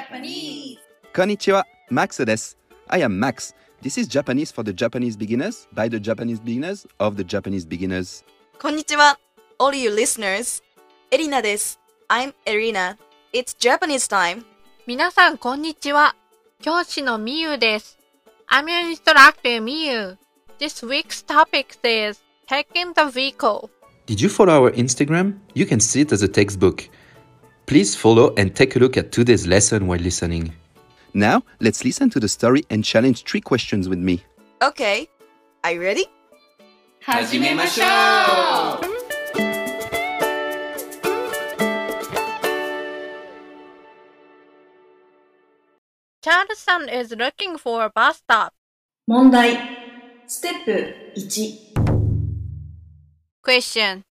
Japanese. こんにちは、Max です。I am Max. This is Japanese for the Japanese beginners, by the Japanese beginners, of the Japanese beginners. こんにちは All you listeners エリナです I'm Erina It's Japanese time 皆さん、こんにちは。教師のみゆです。I'm your instructor, みゆ。This week's topic is taking the vehicle. Did you follow our Instagram? You can see it as a textbook. Please follow and take a look at today's lesson while listening. Now, let's listen to the story and challenge three questions with me. Okay Are you ready? 始めましょう Charleston is looking for a bus stop. 問題ステップ1 Question.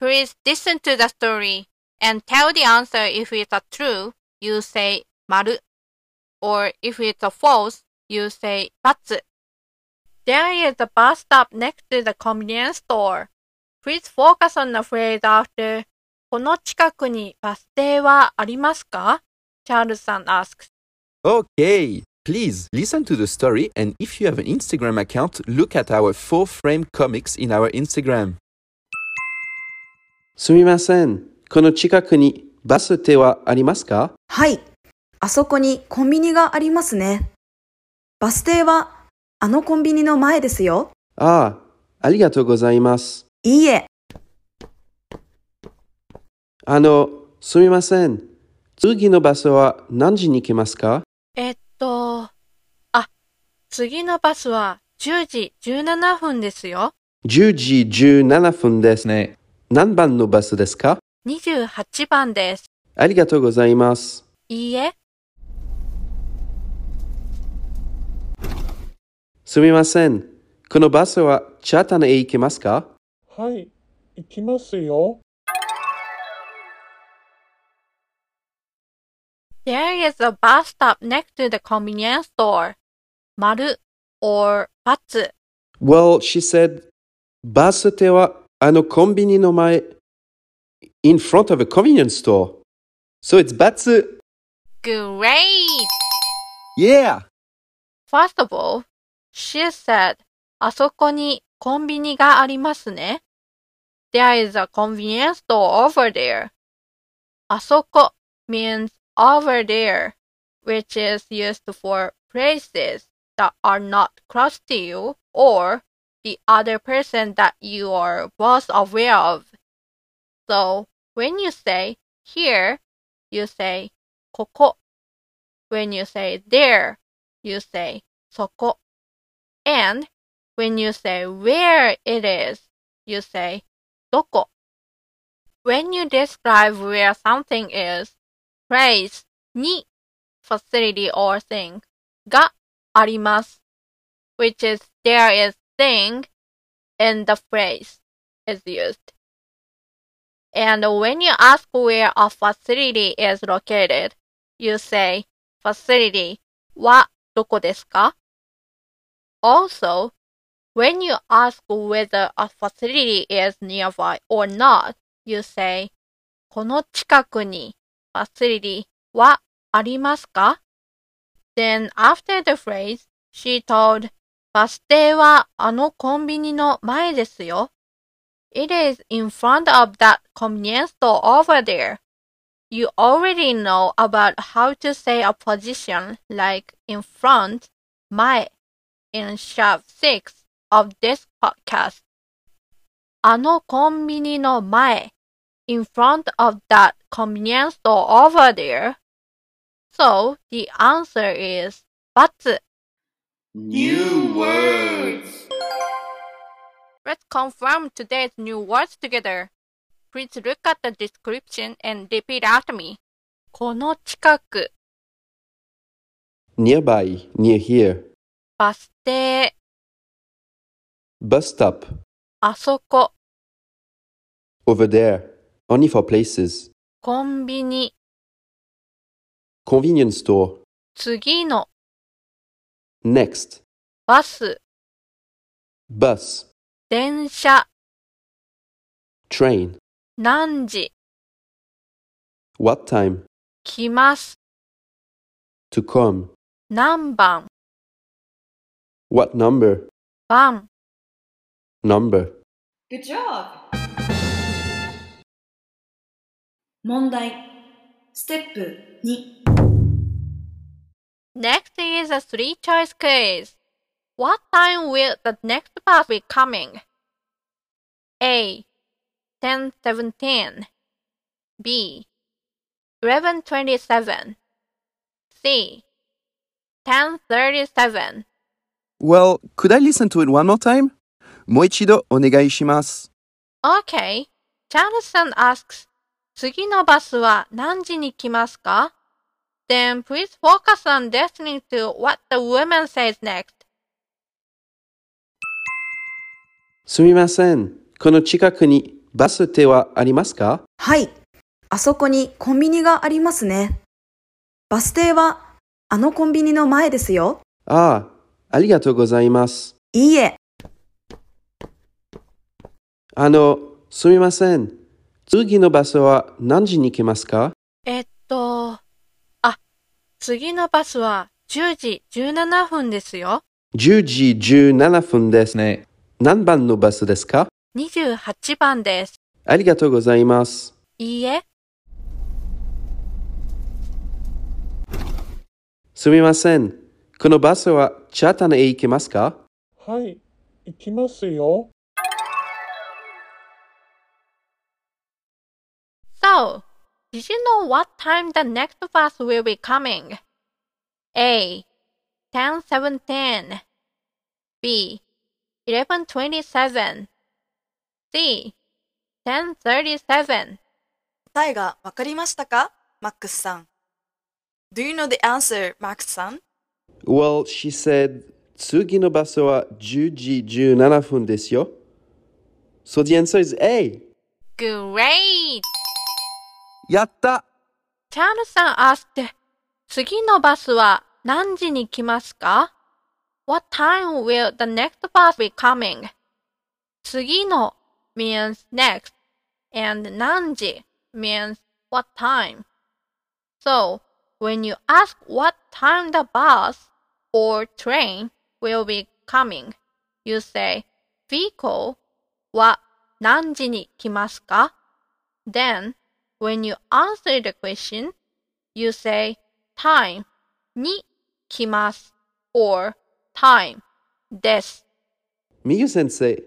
Please listen to the story and tell the answer if it's a true, you say 丸 or if it's a false, you say ×. There is a bus stop next to the convenience store. Please focus on the phrase after この近くにバス停はありますか Charles さん asks. Okay, please listen to the story and if you have an Instagram account, look at our four frame comics in our Instagram. すみません。 この近くにバス停はありますか？はい。あそこにコンビニがありますね。バス停はあのコンビニの前ですよ。ああ、ありがとうございます。いいえ、あの、すみません。次のバスは何時に来ますか？えっと、あ、次のバスは10時17分ですよ。?10 時17分です。ね。何番のバスですか？28番です。ありがとうございます。いいえ、すみません。このバスはチャータナへ行けますか？はい、行きますよ。There is a bus stop next to the convenience store. 丸 or ×。Well, she said, バス停はあのコンビニの前 in front of a convenience store. So it's バツ Great! Yeah! First of all, she said, あそこにコンビニがありますね。There is a convenience store over there. あそこ means over there, which is used for places that are not close to you or the other person that you are both aware of. So when you say here, you say koko. When you say there, you say soko. And when you say where it is, you say どこ. When you describe where something is, place に facility or thing があります, which is there is thing and the phrase is used. And when you ask where a facility is located, you say facility はどこですか Also, when you ask whether a facility is nearby or not, you say この近くに facility はありますか Then after the phrase, she told バス停はあのコンビニの前ですよ。It is in front of that convenience store over there. You already know about how to say a position like in front, 前 in sharp 6 of this podcast. あのコンビニの前 in front of that convenience store over there. So the answer is ×. New words. Let's confirm today's new words together. Please look at the description and repeat after me. この近く、 nearby, near here. バス停、 Bus stop, あそこ、 over there. Only for places. コンビニ、 Convenience store. 次の、 Next. バス、 Bus. 電車、 Train. 何時、 What time? 来ます。 To come. 何番 What number? 番 Number. Good job! 問題。ステップ2。 Next is a three choice quiz. What time will the next bus be coming? A. 1017 B. 1127 C. 1037 Well, could I listen to it one more time? もう一度お願いします。 Okay. Charles-san asks, 次のバスは何時に来ますか Then please focus on listening to what the woman says next. すみません。この近くにバス停はありますか？はい。あそこにコンビニがありますね。バス停はあのコンビニの前ですよ。ああ、ありがとうございます。いいえ、あの、すみません。次のバスは何時に来ますか？えっと、あ、次のバスは10時17分ですよ。?10 時17分です。ね。何番のバスですか？28番です。ありがとうございます。いいえ、すみません。このバスはチャータンへ行けますか？はい、行きますよ。So, did you know what time the next bus will be coming? A. 1017 B. 1127 C. 1037答えがわかりましたかマックスさん。Do you know the answer, マックスさん Well, she said, 次のバスは10時17分ですよ。So the answer is A. Great! やったチャールさん asked, 次のバスは何時に来ますか ?What time will the next bus be coming? 次の means next and 何時 means what time. So, when you ask what time the bus or train will be coming, you say vehicle は何時に来ますか Then, when you answer the question, you say time に来ます or time death. Miyu sensei,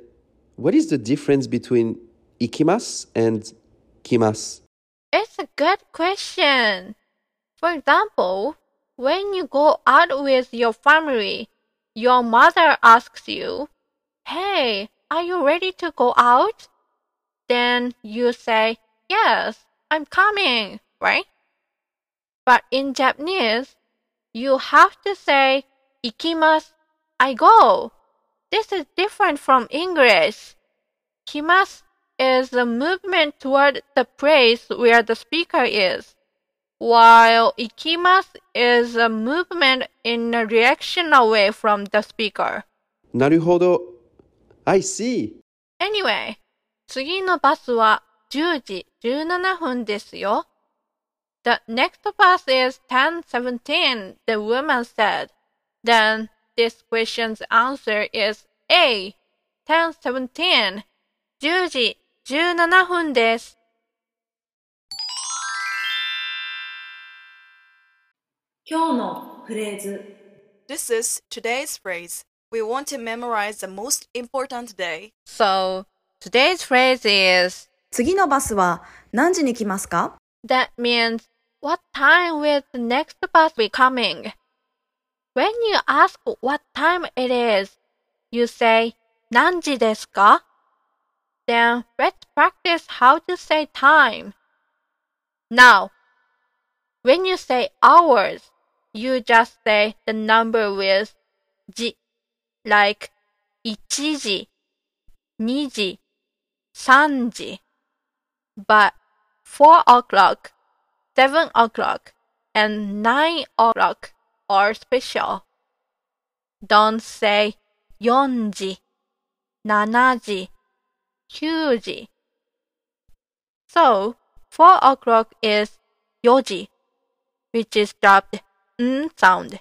what is the difference between ikimas and kimas? It's a good question. For example, when you go out with your family, your mother asks you, Hey, are you ready to go out? Then you say, Yes, I'm coming, right? But in Japanese, you have to say, Ikimasu, I go. This is different from English. Kimasu is a movement toward the place where the speaker is, while ikimasu is a movement in a direction away from the speaker. なるほど。I see. Anyway, 次のバスは10時17分ですよ。The next bus is 1017, the woman said. Then this question's answer is A, 1017, 10時17分です。今日のフレーズ。 This is today's phrase. We want to memorize the most important day. So, today's phrase is 次のバスは何時に来ますか That means, what time will the next bus be coming? When you ask what time it is, you say, 何時ですか Then let's practice how to say time. Now, when you say hours, you just say the number with 時 like 1時、2時、3時。But 4 o'clock, 7 o'clock, and 9 o'clock are special. Don't say yonji, nanaji. So, four o'clock is yoji, which is dropped n sound.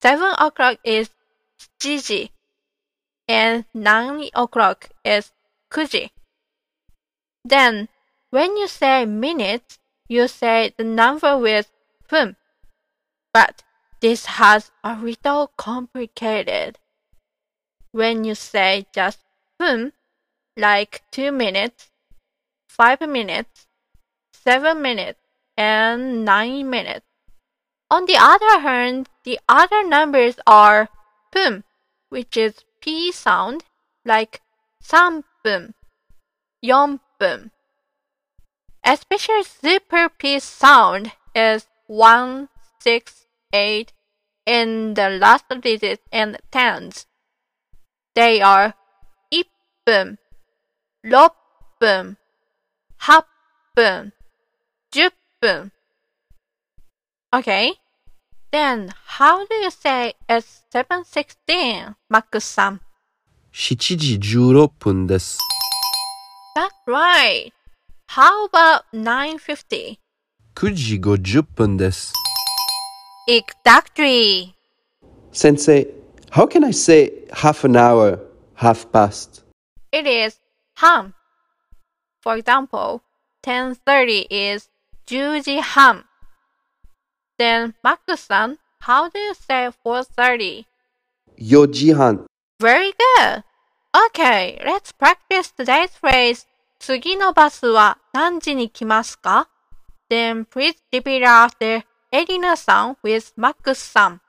Seven o'clock is jiji, and nine o'clock is kuji. Then, when you say minutes, you say the number with fun but this has a little complicated. When you say just "pum," like two minutes, five minutes, seven minutes, and nine minutes. On the other hand, the other numbers are pum, which is p sound, like sanpum, A Especially super p sound is one six 8, in the last digit and tens. They are 1分、6分、8分、10分. Okay? Then, how do you say it's 716, マックスさん7時16分です。 That's right. How about 950? 9時50分です。 Exactly. Sensei, how can I say half an hour, half past? It is 半. For example, 10:30 is 10時半. Then, マックスさん how do you say 4:30? 4時半。 Very good. Okay, let's practice today's phrase. 次のバスは何時に来ますか Then please repeat after エリナさん with マックスさん。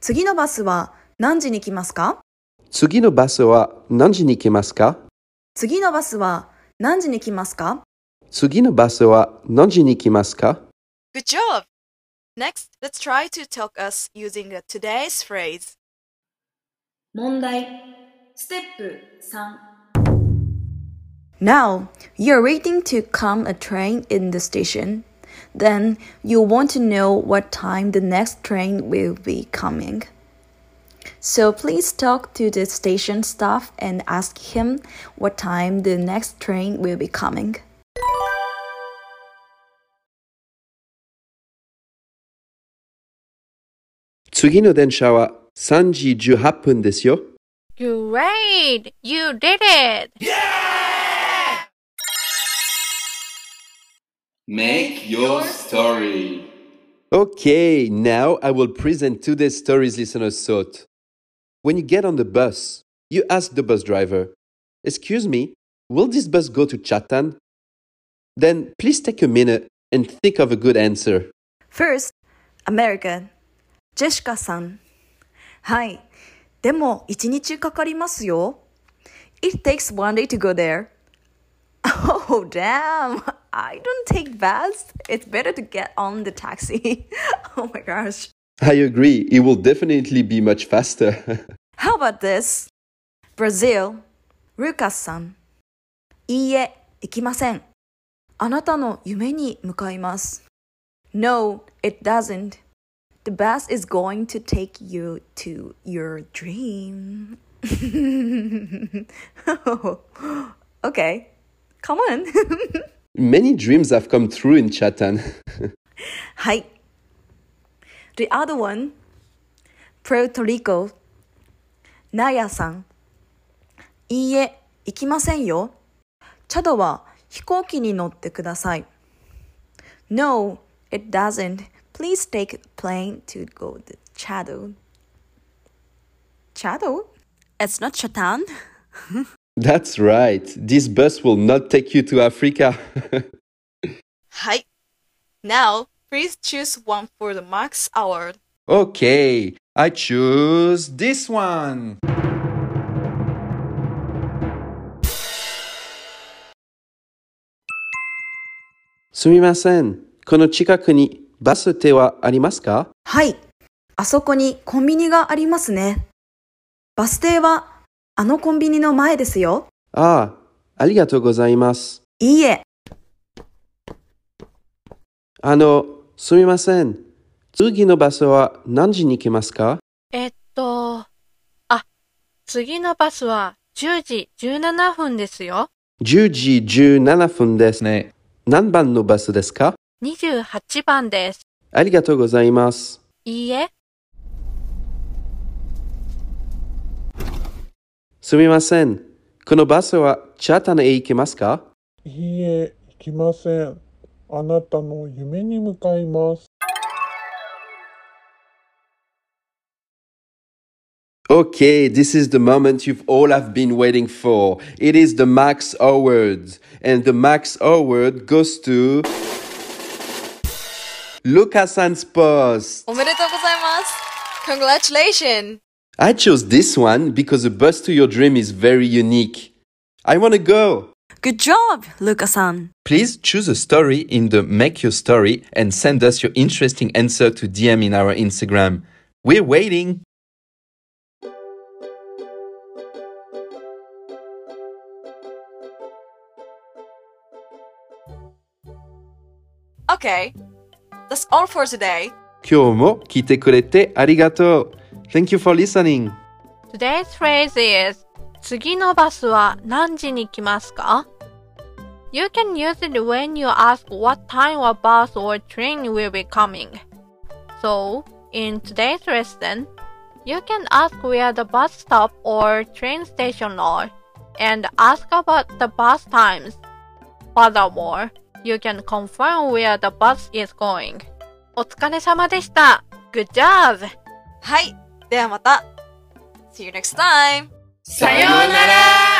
次のバスは何時に来ますか次のバスは何時に来ますか次のバスは何時に来ますか次のバスは何時に来ますか Good job! Next, let's try to talk us using the today's phrase. 問題ステップ3 Now, you're waiting to come a train in the station. Then you want to know what time the next train will be coming. So please talk to the station staff and ask him what time the next train will be coming. 次の電車は3時18分ですよ。 Great! You did it! Make your story. Okay, now I will present today's stories listeners thought. When you get on the bus, you ask the bus driver, Excuse me, will this bus go to Chatham? Then please take a minute and think of a good answer. First, America. ジェシカさん。はい。でも、一日かかりますよ。It takes one day to go there. Oh, damn. I don't take bus. It's better to get on the taxi. oh my gosh. I agree, it will definitely be much faster. How about this? Brazil. ルーカスさん。いいえ、行きません。あなたの夢に向かいます。No, it doesn't. The bus is going to take you to your dream. okay, come on. Many dreams have come true in Chatham. はい。The other one, Puerto Rico. ナヤさん。いいえ、行きませんよ。チャドは飛行機に乗ってください。No, it doesn't. Please take a plane to go to Chado. Chado? It's not Chatan. That's right. This bus will not take you to Africa. Hi. Now, please choose one for the Max Award. Okay, I choose this one. one. すみません。この近くにバス停はありますかはい。あそこにコンビニがありますね。バス停はあのコンビニの前ですよ。ああ、ありがとうございます。いいえ、あの、すみません。次のバスは何時に来ますか？えっと、あ、次のバスは10時17分ですよ。?10 時17分です。ね。何番のバスですか？28番です。ありがとうございます。いいえ。すみません。このバスはチャタンへ行けますかいいえ、行きません。あなたの夢に向かいます。 Okay, this is the moment you've all have been waiting for. It is the Max Award. And the Max Award goes to Lucasan's Post. おめでとうございます。Congratulations! I chose this one because the bus to your dream is very unique. I want to go. Good job, Luca-san. Please choose a story in the Make Your Story and send us your interesting answer to DM in our Instagram. We're waiting. Okay, that's all for today. Kyomo, kite kurete arigato. てくれてありがとう。Thank you for listening. Today's phrase is 次のバスは何時に来ますか You can use it when you ask what time a bus or train will be coming. So, in today's lesson, you can ask where the bus stop or train station are and ask about the bus times. Furthermore, you can confirm where the bus is going. お疲れ様でした。Good job! はい、 ではまた See you next time! さようなら